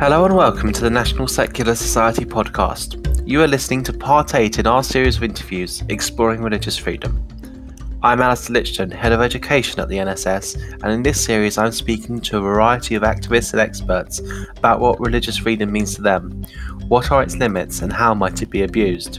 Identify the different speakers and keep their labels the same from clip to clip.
Speaker 1: Hello and welcome to the National Secular Society podcast. You are listening to part 8 in our series of interviews exploring religious freedom. I'm Alastair Lichten, Head of Education at the NSS, and in this series I'm speaking to a variety of activists and experts about what religious freedom means to them, what are its limits, and how might it be abused.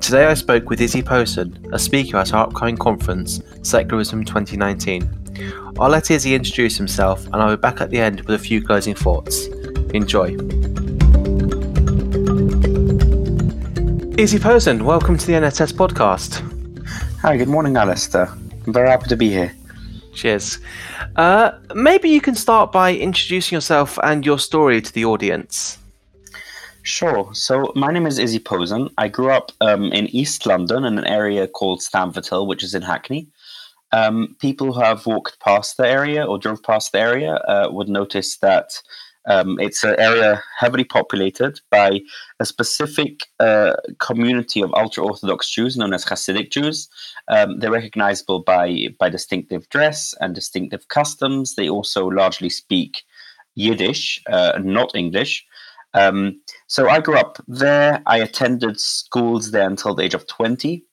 Speaker 1: Today I spoke with Izzy Posen, a speaker at our upcoming conference, Secularism 2019. I'll let Izzy introduce himself and I'll be back at the end with a few closing thoughts. Enjoy. Izzy Posen, welcome to the NSS podcast.
Speaker 2: Hi, good morning, Alastair. I'm very happy to be here.
Speaker 1: Cheers. Uh, maybe you can start by introducing yourself and your story to the audience.
Speaker 2: Sure. So my name is Izzy Posen. I grew up um, in East London in an area called Stamford Hill, which is in Hackney. Um, people who have walked past the area or drove past the area uh, would notice that um, it's an area heavily populated by a specific uh, community of ultra Orthodox Jews known as Hasidic Jews. Um, they're recognizable by, by distinctive dress and distinctive customs. They also largely speak Yiddish, uh, not English. Um, so I grew up there. I attended schools there until the age of 20.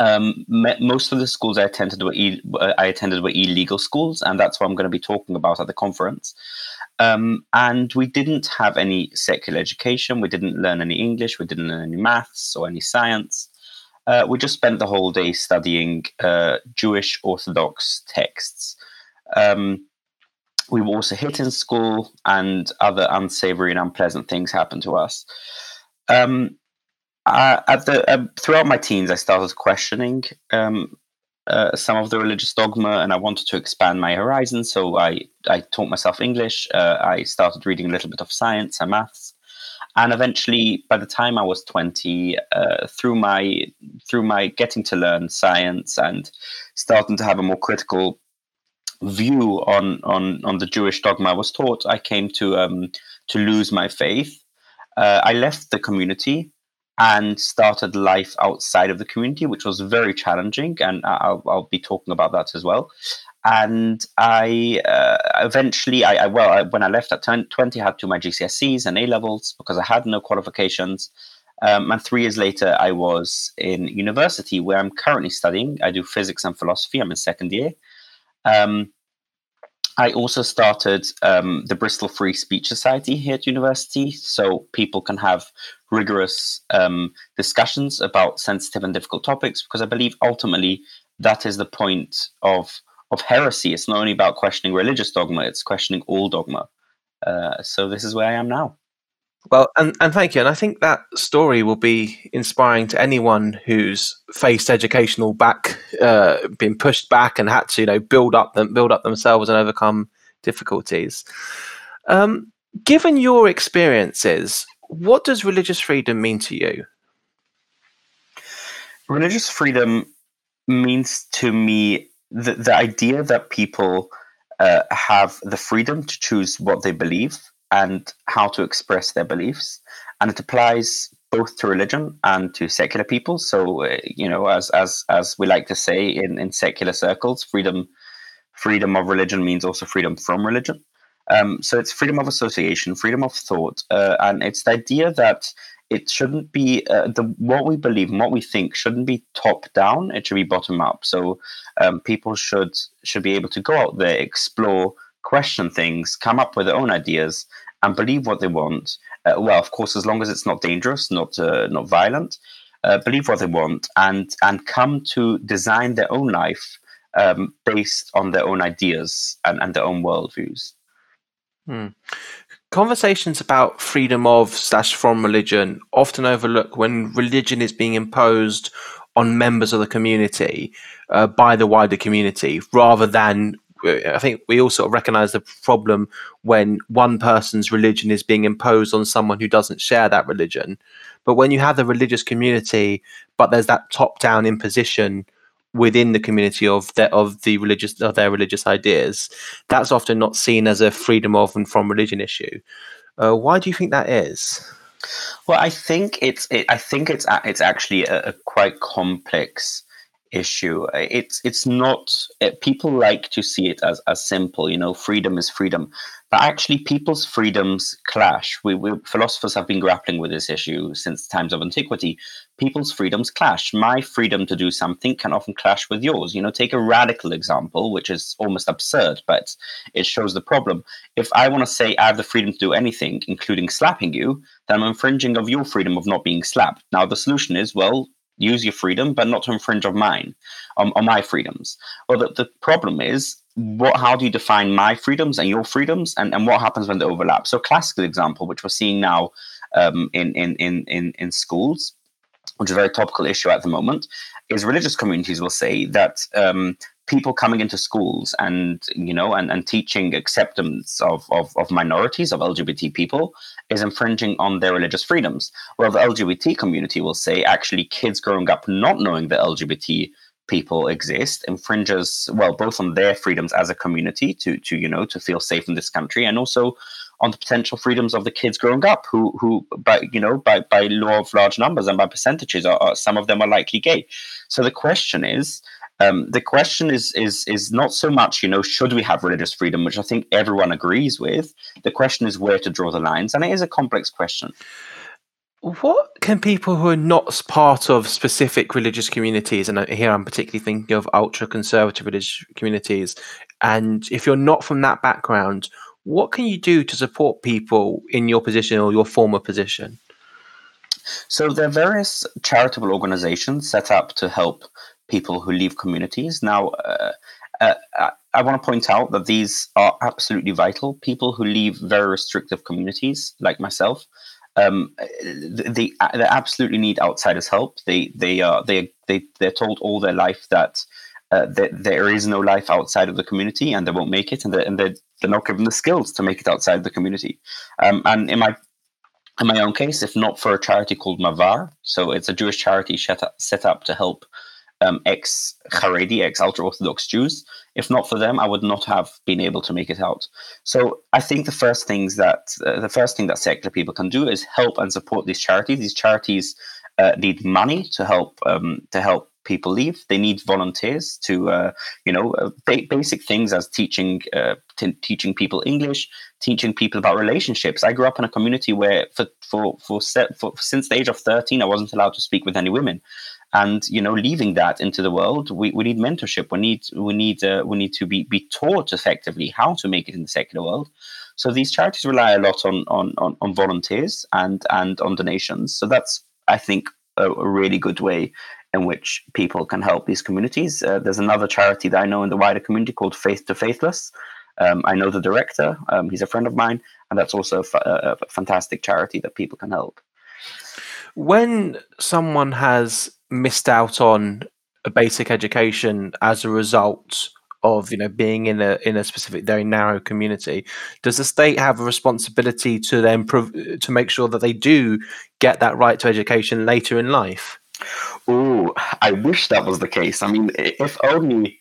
Speaker 2: Um, most of the schools I attended were I attended were illegal schools, and that's what I'm going to be talking about at the conference. Um, and we didn't have any secular education. We didn't learn any English. We didn't learn any maths or any science. Uh, we just spent the whole day studying uh, Jewish Orthodox texts. Um, we were also hit in school, and other unsavory and unpleasant things happened to us. Um, uh, at the uh, throughout my teens, I started questioning um, uh, some of the religious dogma, and I wanted to expand my horizons. So I I taught myself English. Uh, I started reading a little bit of science and maths, and eventually, by the time I was twenty, uh, through my through my getting to learn science and starting to have a more critical view on on on the Jewish dogma I was taught, I came to um, to lose my faith. Uh, I left the community and started life outside of the community, which was very challenging, and I'll, I'll be talking about that as well. And I uh, eventually, I, I well, I, when I left at 10, 20, I had to my GCSEs and A levels because I had no qualifications. Um, and three years later, I was in university where I'm currently studying. I do physics and philosophy. I'm in second year. Um, I also started um, the Bristol Free Speech Society here at university, so people can have rigorous um, discussions about sensitive and difficult topics. Because I believe ultimately that is the point of of heresy. It's not only about questioning religious dogma; it's questioning all dogma. Uh, so this is where I am now.
Speaker 1: Well, and, and thank you. And I think that story will be inspiring to anyone who's faced educational back, uh, been pushed back, and had to you know build up them, build up themselves, and overcome difficulties. Um, given your experiences, what does religious freedom mean to you?
Speaker 2: Religious freedom means to me the, the idea that people uh, have the freedom to choose what they believe and how to express their beliefs. And it applies both to religion and to secular people. So, uh, you know, as as as we like to say in, in secular circles, freedom freedom of religion means also freedom from religion. Um, so it's freedom of association, freedom of thought, uh, and it's the idea that it shouldn't be uh, the what we believe and what we think shouldn't be top down. It should be bottom up. So um, people should should be able to go out there, explore, question things, come up with their own ideas, and believe what they want. Uh, well, of course, as long as it's not dangerous, not uh, not violent, uh, believe what they want, and and come to design their own life um, based on their own ideas and, and their own worldviews.
Speaker 1: Hmm. Conversations about freedom of slash from religion often overlook when religion is being imposed on members of the community uh, by the wider community rather than I think we all sort of recognize the problem when one person's religion is being imposed on someone who doesn't share that religion. But when you have the religious community, but there's that top down imposition within the community of their of the religious of their religious ideas, that's often not seen as a freedom of and from religion issue. Uh, why do you think that is?
Speaker 2: Well, I think it's it, I think it's it's actually a, a quite complex issue. Uh, it's it's not. It, people like to see it as as simple. You know, freedom is freedom, but actually, people's freedoms clash. We, we philosophers have been grappling with this issue since times of antiquity. People's freedoms clash. My freedom to do something can often clash with yours. You know, take a radical example, which is almost absurd, but it shows the problem. If I want to say I have the freedom to do anything, including slapping you, then I'm infringing of your freedom of not being slapped. Now, the solution is well, use your freedom, but not to infringe on mine, on, on my freedoms. Well, the, the problem is, what? How do you define my freedoms and your freedoms, and, and what happens when they overlap? So, classical example, which we're seeing now um, in, in in in in schools, which is a very topical issue at the moment, is religious communities will say that um, people coming into schools and you know and, and teaching acceptance of, of, of minorities of lgbt people is infringing on their religious freedoms. Well the lgbt community will say actually kids growing up not knowing that lgbt people exist infringes well both on their freedoms as a community to to you know to feel safe in this country and also on the potential freedoms of the kids growing up who who by you know by by law of large numbers and by percentages are, are some of them are likely gay so the question is um, the question is is is not so much you know should we have religious freedom, which I think everyone agrees with. The question is where to draw the lines, and it is a complex question.
Speaker 1: What can people who are not part of specific religious communities, and here I'm particularly thinking of ultra conservative religious communities, and if you're not from that background, what can you do to support people in your position or your former position?
Speaker 2: So there are various charitable organizations set up to help people who leave communities. Now, uh, uh, I want to point out that these are absolutely vital. People who leave very restrictive communities, like myself, um, they, they absolutely need outsiders' help. They they are they they they're told all their life that. Uh, that there is no life outside of the community, and they won't make it, and they're, and they're, they're not given the skills to make it outside the community. Um, and in my in my own case, if not for a charity called Mavar, so it's a Jewish charity set up, set up to help um, ex Haredi, ex ultra Orthodox Jews. If not for them, I would not have been able to make it out. So I think the first things that uh, the first thing that secular people can do is help and support these charities. These charities uh, need money to help um, to help people leave. They need volunteers to, uh, you know, uh, ba- basic things as teaching uh, t- teaching people English, teaching people about relationships. I grew up in a community where for for for, set, for since the age of thirteen, I wasn't allowed to speak with any women and you know leaving that into the world we, we need mentorship we need we need uh, we need to be be taught effectively how to make it in the secular world so these charities rely a lot on on on, on volunteers and and on donations so that's i think a, a really good way in which people can help these communities uh, there's another charity that i know in the wider community called faith to faithless um, I know the director. Um, he's a friend of mine, and that's also a, fa- a fantastic charity that people can help.
Speaker 1: When someone has missed out on a basic education as a result of you know being in a in a specific very narrow community does the state have a responsibility to then prov- to make sure that they do get that right to education later in life
Speaker 2: oh i wish that was the case i mean if only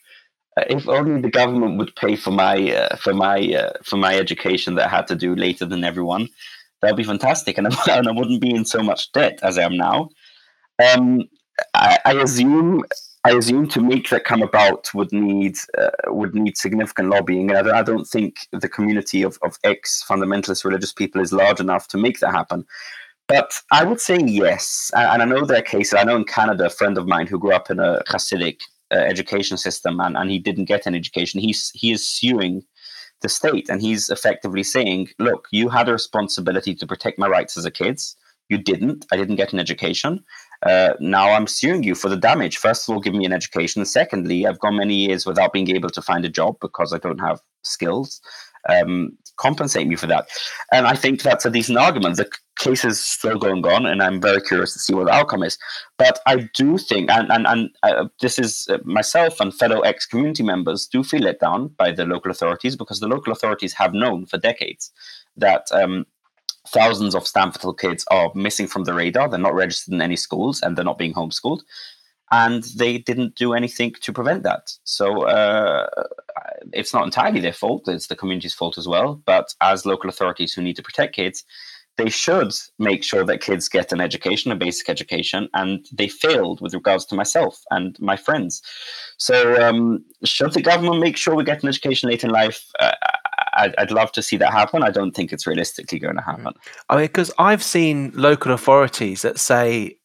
Speaker 2: if only the government would pay for my uh, for my uh, for my education that i had to do later than everyone that'd be fantastic and I, and I wouldn't be in so much debt as i am now um, I, I assume I assume to make that come about would need uh, would need significant lobbying, and I, I don't think the community of, of ex fundamentalist religious people is large enough to make that happen. But I would say yes, and I know there are cases. I know in Canada, a friend of mine who grew up in a Hasidic uh, education system, and, and he didn't get an education. He's he is suing the state, and he's effectively saying, "Look, you had a responsibility to protect my rights as a kid. You didn't. I didn't get an education." Uh, now I'm suing you for the damage. First of all, give me an education. Secondly, I've gone many years without being able to find a job because I don't have skills. Um, compensate me for that. And I think that's a decent argument. The case is still going on, and I'm very curious to see what the outcome is. But I do think, and, and, and uh, this is uh, myself and fellow ex community members do feel let down by the local authorities because the local authorities have known for decades that um, thousands of Stamford Hill kids are missing from the radar. They're not registered in any schools and they're not being homeschooled. And they didn't do anything to prevent that. So uh, it's not entirely their fault, it's the community's fault as well. But as local authorities who need to protect kids, they should make sure that kids get an education, a basic education, and they failed with regards to myself and my friends. So, um, should the government make sure we get an education late in life? Uh, I'd, I'd, love to see that happen. I don't think it's realistically going to happen.
Speaker 1: I mean, because I've seen local authorities that say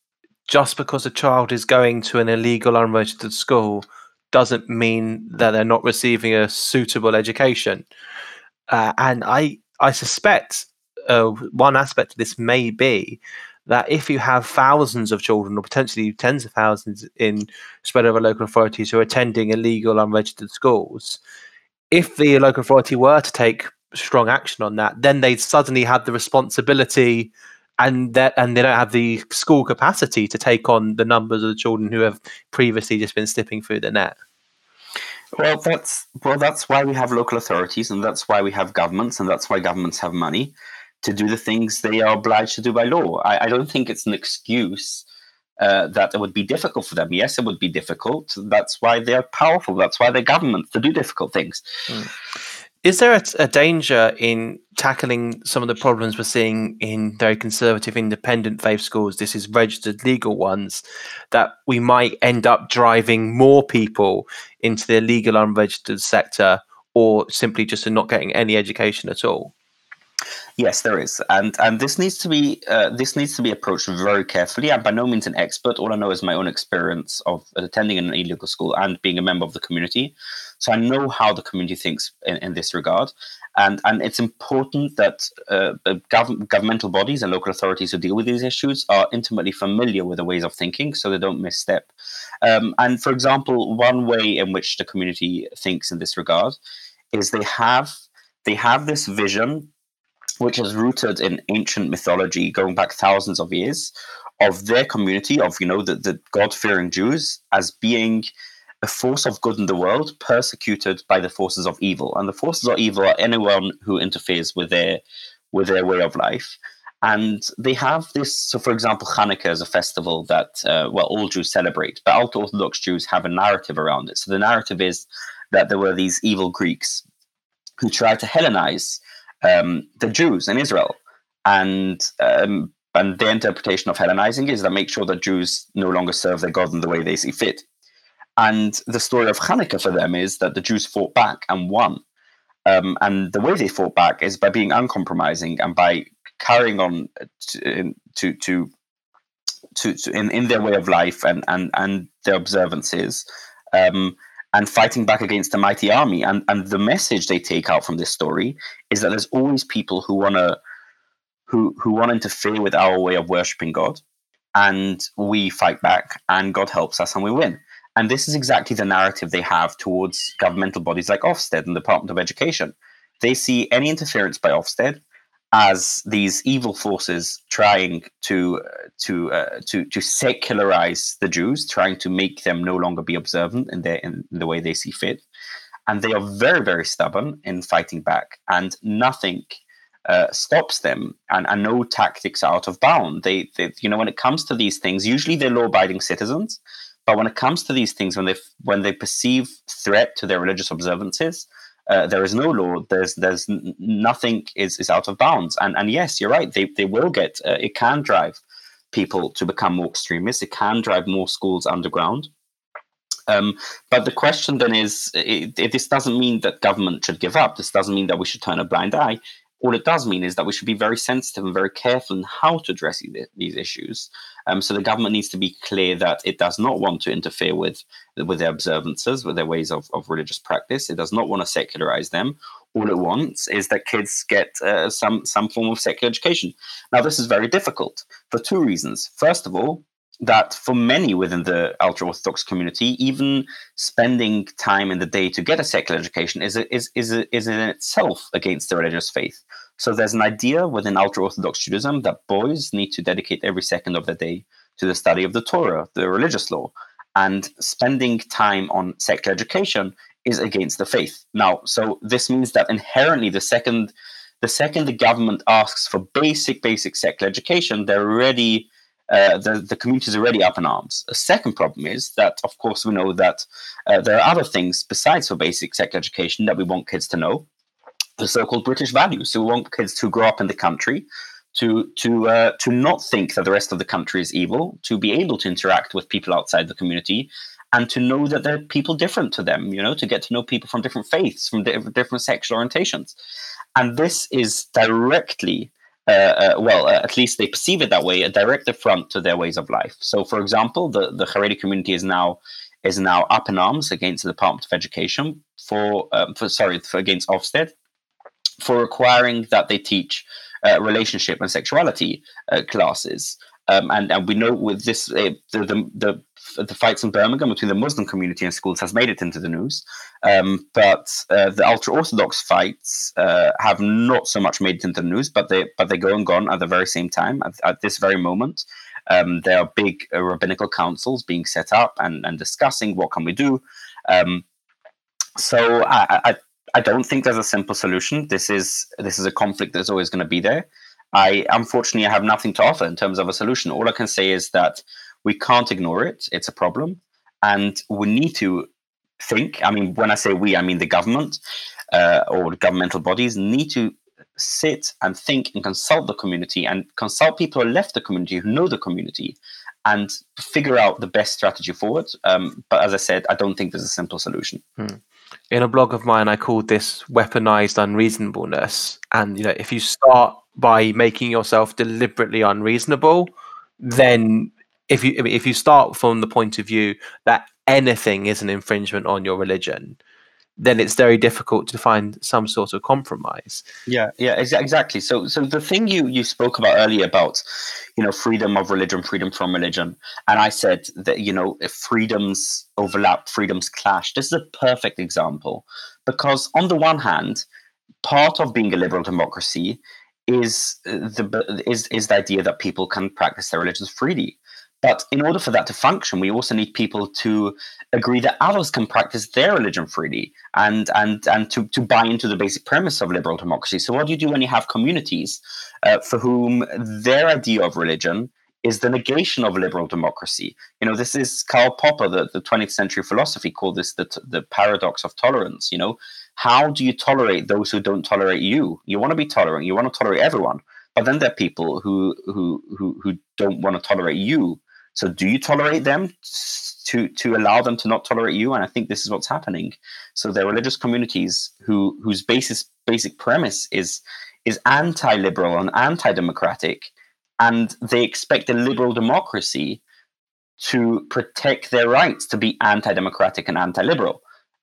Speaker 1: just because a child is going to an illegal, unregistered school doesn't mean that they're not receiving a suitable education. Uh, and I, I suspect uh, one aspect of this may be that if you have thousands of children or potentially tens of thousands in spread over local authorities who are attending illegal unregistered schools, if the local authority were to take strong action on that, then they'd suddenly have the responsibility and that and they don't have the school capacity to take on the numbers of the children who have previously just been slipping through the net.
Speaker 2: Well, that's well, that's why we have local authorities, and that's why we have governments, and that's why governments have money to do the things they are obliged to do by law. I, I don't think it's an excuse uh, that it would be difficult for them. Yes, it would be difficult. That's why they're powerful. That's why they're governments to do difficult things. Mm.
Speaker 1: Is there a, a, danger in tackling some of the problems we're seeing in very conservative, independent faith schools? This is registered legal ones that we might end up driving more people into the illegal, unregistered sector, or simply just not getting any education at all.
Speaker 2: Yes, there is, and and this needs to be uh, this needs to be approached very carefully. I'm by no means an expert. All I know is my own experience of attending an illegal school and being a member of the community. So I know how the community thinks in, in this regard, and and it's important that uh, gov- governmental bodies and local authorities who deal with these issues are intimately familiar with the ways of thinking, so they don't misstep. Um, and for example, one way in which the community thinks in this regard is they have they have this vision which is rooted in ancient mythology going back thousands of years of their community of you know the, the god-fearing jews as being a force of good in the world persecuted by the forces of evil and the forces of evil are anyone who interferes with their with their way of life and they have this so for example hanukkah is a festival that uh, well all jews celebrate but ultra orthodox jews have a narrative around it so the narrative is that there were these evil greeks who tried to hellenize um, the Jews in Israel. And um, and their interpretation of Hellenizing is that make sure that Jews no longer serve their God in the way they see fit. And the story of Hanukkah for them is that the Jews fought back and won. Um, and the way they fought back is by being uncompromising and by carrying on to to to, to, to in, in their way of life and and and their observances. Um, and fighting back against a mighty army. And and the message they take out from this story is that there's always people who wanna who who want to interfere with our way of worshiping God, and we fight back, and God helps us, and we win. And this is exactly the narrative they have towards governmental bodies like Ofsted and the Department of Education. They see any interference by Ofsted as these evil forces trying to to uh, to to secularize the Jews, trying to make them no longer be observant in their in the way they see fit, and they are very very stubborn in fighting back, and nothing. Uh, stops them and, and no tactics are out of bound. They, they, you know, when it comes to these things, usually they're law-abiding citizens, but when it comes to these things, when they when they perceive threat to their religious observances, uh, there is no law. There's there's nothing is, is out of bounds. And and yes, you're right. They they will get. Uh, it can drive people to become more extremists. It can drive more schools underground. Um, but the question then is, it, it, this doesn't mean that government should give up. This doesn't mean that we should turn a blind eye all it does mean is that we should be very sensitive and very careful in how to address these issues. Um, so the government needs to be clear that it does not want to interfere with with their observances, with their ways of, of religious practice. It does not want to secularize them. All it wants is that kids get uh, some some form of secular education. Now, this is very difficult for two reasons. First of all, that for many within the ultra orthodox community, even spending time in the day to get a secular education is is is is in itself against the religious faith. So there's an idea within ultra orthodox Judaism that boys need to dedicate every second of the day to the study of the Torah, the religious law, and spending time on secular education is against the faith. Now, so this means that inherently the second the second the government asks for basic basic secular education, they're already uh, the, the community is already up in arms. A second problem is that, of course, we know that uh, there are other things besides for basic sex education that we want kids to know, the so-called British values. So we want kids to grow up in the country, to to uh, to not think that the rest of the country is evil, to be able to interact with people outside the community, and to know that there are people different to them. You know, to get to know people from different faiths, from different sexual orientations, and this is directly. Uh, uh, well, uh, at least they perceive it that way, a direct affront to their ways of life. So, for example, the, the Haredi community is now is now up in arms against the Department of Education for, um, for sorry, for, against Ofsted for requiring that they teach uh, relationship and sexuality uh, classes. Um, and, and we know with this, uh, the, the, the, the, fights in Birmingham between the Muslim community and schools has made it into the news. Um, but uh, the ultra Orthodox fights uh, have not so much made it into the news, but they but they go and gone at the very same time at, at this very moment. Um, there are big uh, rabbinical councils being set up and, and discussing what can we do. Um, so I, I, I don't think there's a simple solution. This is this is a conflict that's always going to be there. I unfortunately I have nothing to offer in terms of a solution. All I can say is that we can't ignore it. It's a problem, and we need to think. I mean, when I say we, I mean the government uh, or governmental bodies need to sit and think and consult the community and consult people who left the community who know the community and figure out the best strategy forward. Um, but as I said, I don't think there's a simple solution.
Speaker 1: Hmm in a blog of mine, I called this weaponized unreasonableness. And you know, if you start by making yourself deliberately unreasonable, then if you if you start from the point of view that anything is an infringement on your religion, then it's very difficult to find some sort of compromise.
Speaker 2: Yeah, yeah, exactly. So, so the thing you you spoke about earlier about, you know, freedom of religion, freedom from religion, and I said that you know, if freedoms overlap, freedoms clash. This is a perfect example because on the one hand, part of being a liberal democracy is the is is the idea that people can practice their religions freely. But in order for that to function, we also need people to agree that others can practice their religion freely and and and to, to buy into the basic premise of liberal democracy. So what do you do when you have communities uh, for whom their idea of religion is the negation of liberal democracy? You know, this is Karl Popper, the, the 20th century philosophy, called this the, the paradox of tolerance. You know, how do you tolerate those who don't tolerate you? You want to be tolerant, you want to tolerate everyone. But then there are people who who who, who don't want to tolerate you so do you tolerate them to to allow them to not tolerate you? And I think this is what's happening. So there are religious communities who whose basis basic premise is is anti-liberal and anti-democratic, and they expect a liberal democracy to protect their rights to be anti-democratic and anti-liberal.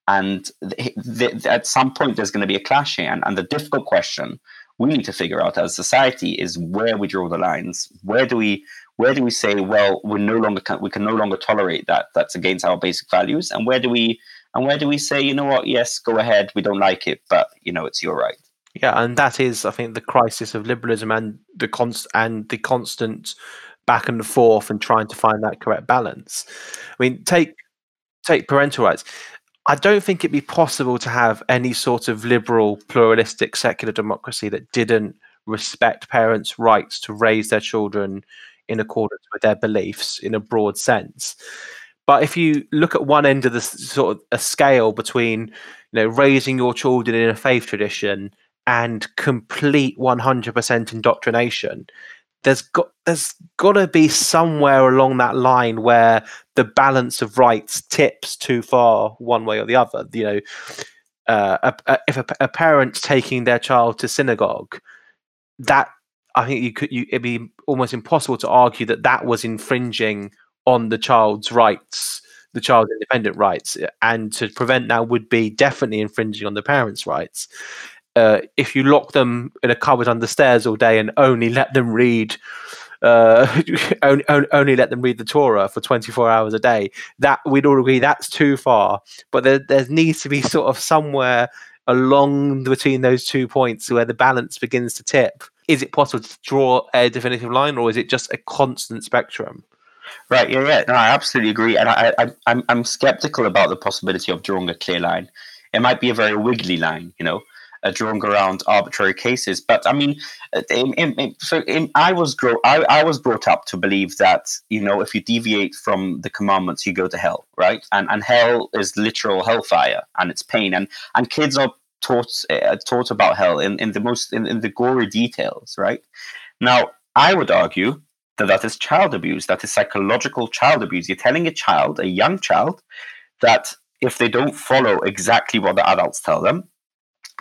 Speaker 2: And th- th- at some point, there's going to be a clash here. And, and the difficult question we need to figure out as society is where we draw the lines. Where do we where do we say, well, we're no longer we can no longer tolerate that. That's against our basic values. And where do we and where do we say, you know what? Yes, go ahead. We don't like it, but you know, it's your right.
Speaker 1: Yeah, and that is, I think, the crisis of liberalism and the const and the constant back and forth and trying to find that correct balance. I mean, take take parental rights. I don't think it'd be possible to have any sort of liberal, pluralistic, secular democracy that didn't respect parents' rights to raise their children in accordance with their beliefs in a broad sense. But if you look at one end of the sort of a scale between, you know, raising your children in a faith tradition and complete 100% indoctrination, there's got there's got to be somewhere along that line where the balance of rights tips too far one way or the other. You know, uh, a, a, if a, a parent's taking their child to synagogue, that I think you could you it'd be almost impossible to argue that that was infringing on the child's rights, the child's independent rights, and to prevent that would be definitely infringing on the parents' rights. Uh, if you lock them in a cupboard under stairs all day and only let them read, uh, only, only let them read the Torah for 24 hours a day, that we'd all agree that's too far. But there, there needs to be sort of somewhere along between those two points where the balance begins to tip is it possible to draw a definitive line, or is it just a constant spectrum?
Speaker 2: Right. Yeah. Yeah. No, I absolutely agree, and I, I, I'm I'm skeptical about the possibility of drawing a clear line. It might be a very wiggly line, you know, uh, drawing around arbitrary cases. But I mean, in, in, in, I was grow I, I was brought up to believe that you know if you deviate from the commandments, you go to hell, right? And and hell is literal hellfire, and it's pain, and and kids are taught uh, taught about hell in, in the most in, in the gory details, right? Now, I would argue that that is child abuse. That is psychological child abuse. You're telling a child, a young child, that if they don't follow exactly what the adults tell them,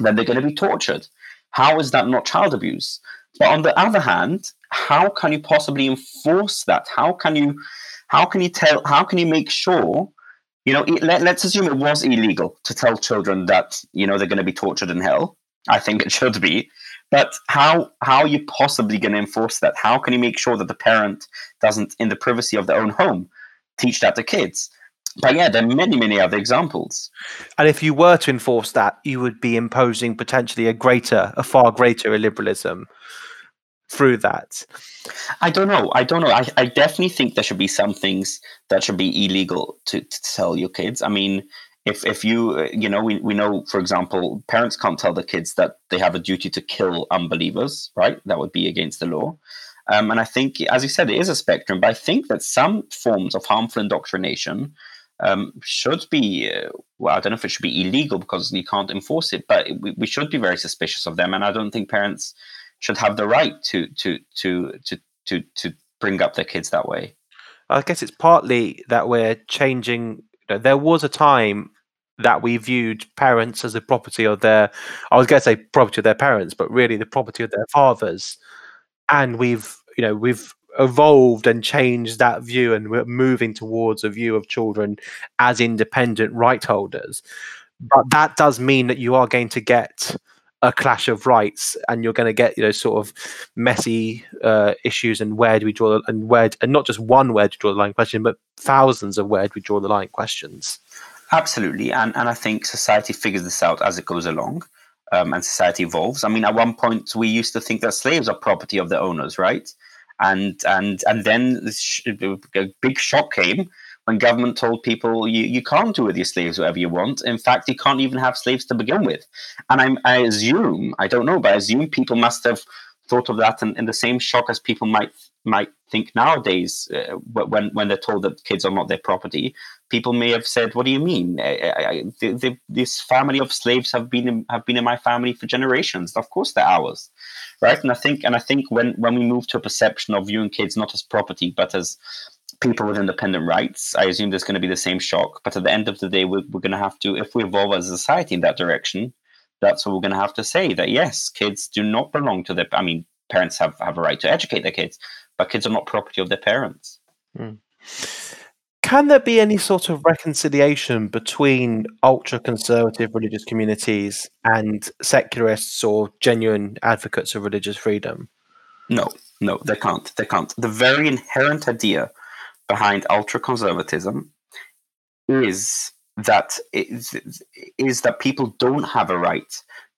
Speaker 2: then they're going to be tortured. How is that not child abuse? But on the other hand, how can you possibly enforce that? How can you, how can you tell? How can you make sure? You know, let, let's assume it was illegal to tell children that you know they're going to be tortured in hell. I think it should be. But how how are you possibly going to enforce that? How can you make sure that the parent doesn't, in the privacy of their own home, teach that to kids? But yeah, there are many, many other examples.
Speaker 1: And if you were to enforce that, you would be imposing potentially a greater, a far greater illiberalism through that.
Speaker 2: I don't know. I don't know. I, I definitely think there should be some things that should be illegal to, to tell your kids. I mean, if if you uh, you know we, we know for example parents can't tell the kids that they have a duty to kill unbelievers right that would be against the law um, and i think as you said it is a spectrum but i think that some forms of harmful indoctrination um, should be uh, well i don't know if it should be illegal because you can't enforce it but we, we should be very suspicious of them and i don't think parents should have the right to to to to to to bring up their kids that way
Speaker 1: i guess it's partly that we're changing there was a time that we viewed parents as the property of their I was going to say property of their parents, but really the property of their fathers. And we've you know we've evolved and changed that view, and we're moving towards a view of children as independent right holders. But that does mean that you are going to get a clash of rights and you're going to get you know sort of messy uh, issues and where do we draw the and where and not just one where to draw the line question but thousands of where do we draw the line questions
Speaker 2: Absolutely, and and I think society figures this out as it goes along, um, and society evolves. I mean, at one point we used to think that slaves are property of the owners, right? And and and then a big shock came when government told people you, you can't do with your slaves whatever you want. In fact, you can't even have slaves to begin with. And I, I assume, I don't know, but I assume people must have thought of that in, in the same shock as people might might think nowadays uh, when when they're told that kids are not their property people may have said what do you mean I, I, the, the, this family of slaves have been in, have been in my family for generations of course they're ours right and i think and i think when when we move to a perception of viewing kids not as property but as people with independent rights i assume there's going to be the same shock but at the end of the day we're, we're going to have to if we evolve as a society in that direction that's what we're going to have to say that yes kids do not belong to their i mean parents have, have a right to educate their kids but kids are not property of their parents. Mm.
Speaker 1: Can there be any sort of reconciliation between ultra conservative religious communities and secularists or genuine advocates of religious freedom?
Speaker 2: No, no, they can't. They can't. The very inherent idea behind ultra conservatism is that is, is that people don't have a right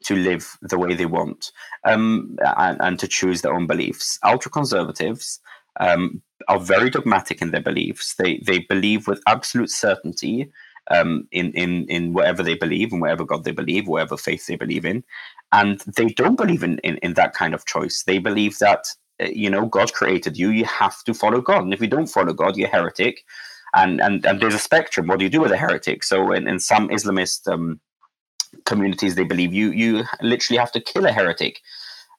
Speaker 2: to live the way they want um, and, and, to choose their own beliefs. Ultra conservatives um, are very dogmatic in their beliefs. They they believe with absolute certainty um, in in in whatever they believe and whatever God they believe, whatever faith they believe in, and they don't believe in in, in that kind of choice. They believe that uh, you know God created you, you have to follow God, and if you don't follow God, you're heretic. And, and and there's a spectrum. What do you do with a heretic? So in, in some Islamist um, communities they believe you you literally have to kill a heretic.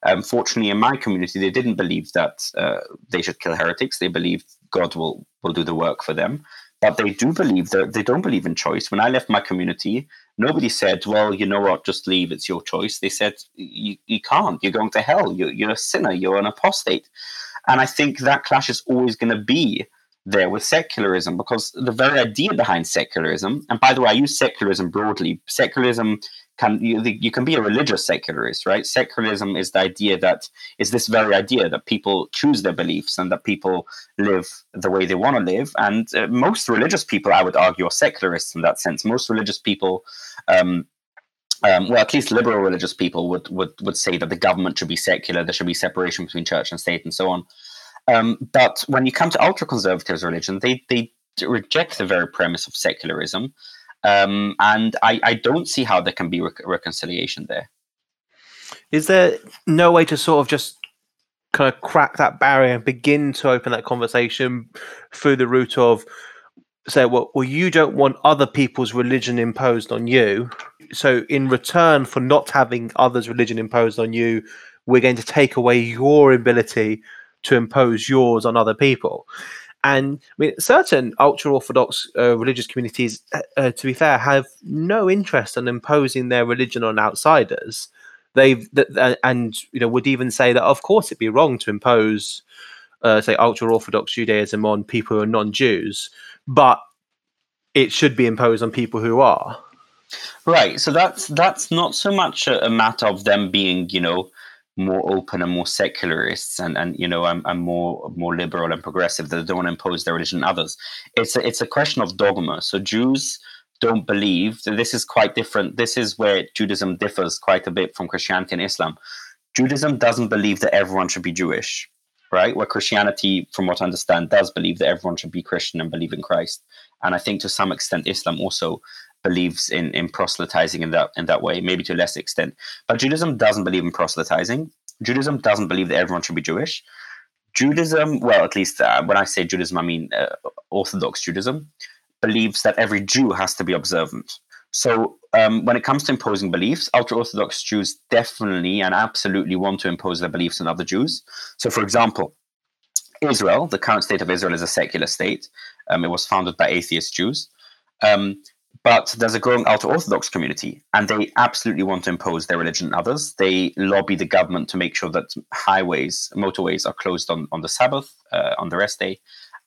Speaker 2: Unfortunately, in my community, they didn't believe that uh, they should kill heretics. They believed God will will do the work for them. But they do believe that they don't believe in choice. When I left my community, nobody said, "Well, you know what, just leave. It's your choice." They said, "You, you can't. You're going to hell. You're, you're a sinner. You're an apostate." And I think that clash is always going to be there with secularism because the very idea behind secularism, and by the way, I use secularism broadly. Secularism can you, you can be a religious secularist, right? Secularism is the idea that is this very idea that people choose their beliefs and that people live the way they want to live. And uh, most religious people, I would argue, are secularists in that sense. Most religious people. Um, um, well, at least liberal religious people would, would would say that the government should be secular. There should be separation between church and state, and so on. Um, but when you come to ultra conservatives' religion, they they reject the very premise of secularism, um, and I, I don't see how there can be reconciliation there.
Speaker 1: Is there no way to sort of just kind of crack that barrier and begin to open that conversation through the route of say, well, well, you don't want other people's religion imposed on you. So, in return for not having others' religion imposed on you, we're going to take away your ability to impose yours on other people. And I mean, certain ultra orthodox uh, religious communities, uh, uh, to be fair, have no interest in imposing their religion on outsiders. They've th- and you know would even say that of course it'd be wrong to impose, uh, say, ultra orthodox Judaism on people who are non-Jews, but it should be imposed on people who are.
Speaker 2: Right. So that's that's not so much a, a matter of them being, you know, more open and more secularists and and you know I'm, more more liberal and progressive that don't want to impose their religion on others. It's a, it's a question of dogma. So jews don't believe that this is quite different. This is where judaism differs quite a bit from christianity and islam. Judaism doesn't believe that everyone should be jewish right? Where christianity from what i understand does believe that everyone should be christian and believe in christ. And i think to some extent islam also believes in in proselytizing in that in that way, maybe to a less extent. But Judaism doesn't believe in proselytizing. Judaism doesn't believe that everyone should be Jewish. Judaism, well, at least uh, when I say Judaism, I mean uh, Orthodox Judaism, believes that every Jew has to be observant. So um, when it comes to imposing beliefs, ultra Orthodox Jews definitely and absolutely want to impose their beliefs on other Jews. So, for example, Israel, the current state of Israel, is a secular state. Um, it was founded by atheist Jews. Um, but there's a growing ultra Orthodox community, and they absolutely want to impose their religion on others. They lobby the government to make sure that highways, motorways are closed on, on the Sabbath, uh, on the rest day.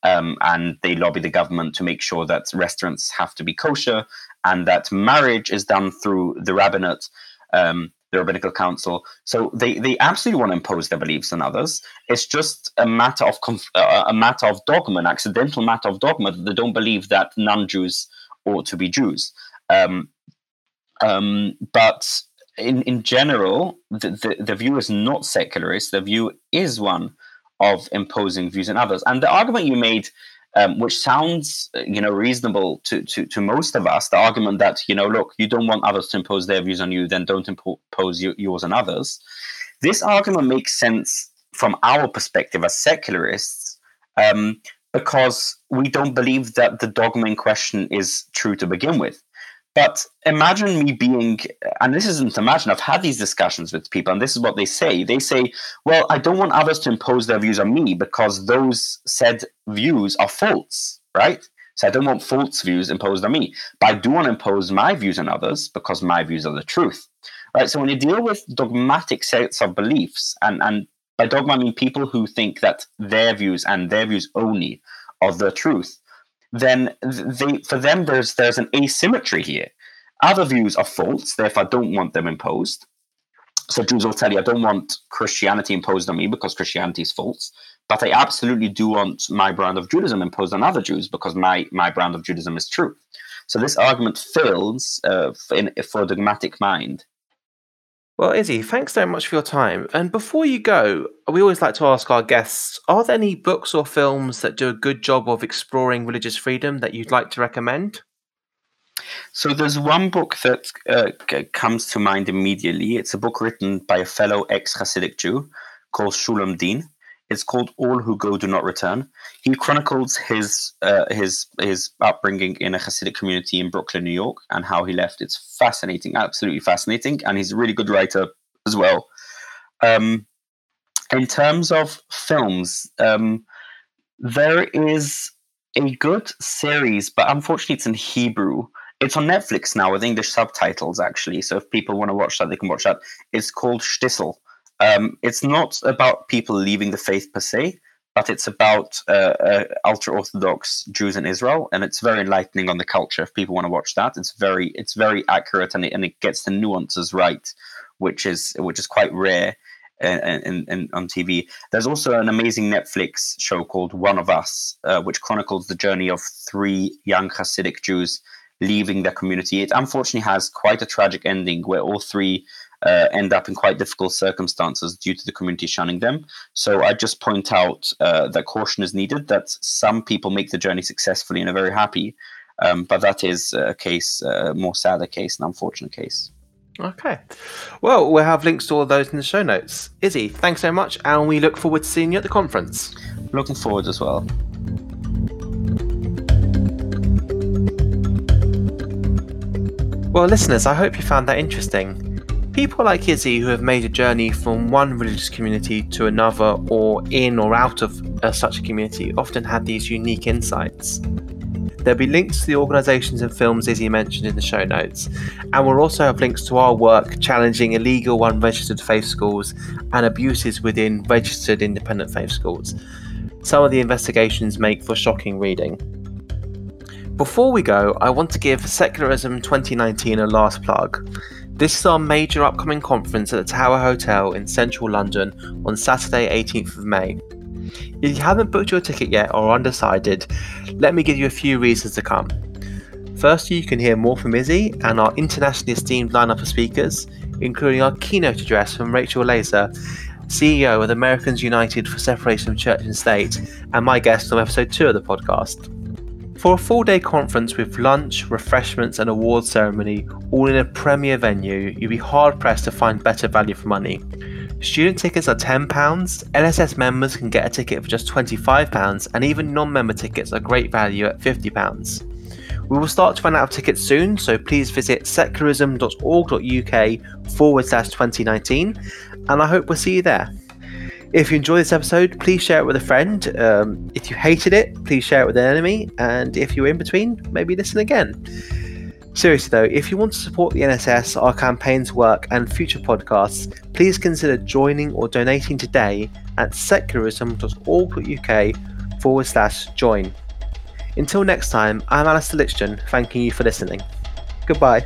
Speaker 2: Um, and they lobby the government to make sure that restaurants have to be kosher and that marriage is done through the rabbinate, um, the rabbinical council. So they, they absolutely want to impose their beliefs on others. It's just a matter of conf- uh, a matter of dogma, an accidental matter of dogma that they don't believe that non-Jews ought to be Jews. Um, um, but in, in general, the, the, the, view is not secularist. The view is one of imposing views on others. And the argument you made, um, which sounds you know reasonable to, to, to most of us, the argument that you know, look, you don't want others to impose their views on you, then don't impose yours on others. This argument makes sense from our perspective as secularists, um, because we don't believe that the dogma in question is true to begin with. But imagine me being, and this isn't imagine, I've had these discussions with people, and this is what they say. They say, well, I don't want others to impose their views on me because those said views are false, right? So I don't want false views imposed on me. But I do want to impose my views on others because my views are the truth. Right. So when you deal with dogmatic sets of beliefs and, and by dogma, I mean people who think that their views and their views only are the truth. Then they, for them, there's there's an asymmetry here. Other views are false, therefore I don't want them imposed. So Jews will tell you, I don't want Christianity imposed on me because Christianity is false, but I absolutely do want my brand of Judaism imposed on other Jews because my my brand of Judaism is true. So this argument fails uh, in, for a dogmatic mind
Speaker 1: well, Izzy, thanks so much for your time. And before you go, we always like to ask our guests are there any books or films that do a good job of exploring religious freedom that you'd like to recommend?
Speaker 2: So there's one book that uh, comes to mind immediately. It's a book written by a fellow ex Hasidic Jew called Shulem Deen. It's called All Who Go Do Not Return. He chronicles his uh, his his upbringing in a Hasidic community in Brooklyn, New York, and how he left. It's fascinating, absolutely fascinating, and he's a really good writer as well. Um, in terms of films, um, there is a good series, but unfortunately, it's in Hebrew. It's on Netflix now with English subtitles, actually. So if people want to watch that, they can watch that. It's called Shtisel. Um, it's not about people leaving the faith per se, but it's about uh, uh, ultra orthodox Jews in Israel, and it's very enlightening on the culture. If people want to watch that, it's very it's very accurate and it, and it gets the nuances right, which is which is quite rare. In, in, in, on TV. There's also an amazing Netflix show called One of Us, uh, which chronicles the journey of three young Hasidic Jews leaving their community. It unfortunately has quite a tragic ending where all three uh, end up in quite difficult circumstances due to the community shunning them. So I just point out uh, that caution is needed, that some people make the journey successfully and are very happy. Um, but that is a case, a more sadder case, an unfortunate case.
Speaker 1: Okay. Well, we'll have links to all those in the show notes. Izzy, thanks so much, and we look forward to seeing you at the conference.
Speaker 2: Looking forward as well.
Speaker 1: Well, listeners, I hope you found that interesting. People like Izzy who have made a journey from one religious community to another or in or out of uh, such a community often have these unique insights. There'll be links to the organisations and films Izzy mentioned in the show notes, and we'll also have links to our work challenging illegal unregistered faith schools and abuses within registered independent faith schools. Some of the investigations make for shocking reading. Before we go, I want to give Secularism 2019 a last plug. This is our major upcoming conference at the Tower Hotel in central London on Saturday, 18th of May. If you haven't booked your ticket yet or are undecided, let me give you a few reasons to come. First, you can hear more from Izzy and our internationally esteemed lineup of speakers, including our keynote address from Rachel Laser, CEO of Americans United for Separation of Church and State, and my guest on episode 2 of the podcast. For a full day conference with lunch, refreshments, and award ceremony, all in a premier venue, you'd be hard pressed to find better value for money. Student tickets are £10, NSS members can get a ticket for just £25, and even non member tickets are great value at £50. We will start to run out of tickets soon, so please visit secularism.org.uk forward slash 2019, and I hope we'll see you there. If you enjoyed this episode, please share it with a friend. Um, if you hated it, please share it with an enemy. And if you're in between, maybe listen again. Seriously, though, if you want to support the NSS, our campaign's work, and future podcasts, please consider joining or donating today at secularism.org.uk forward slash join. Until next time, I'm Alastair Lichten, thanking you for listening. Goodbye.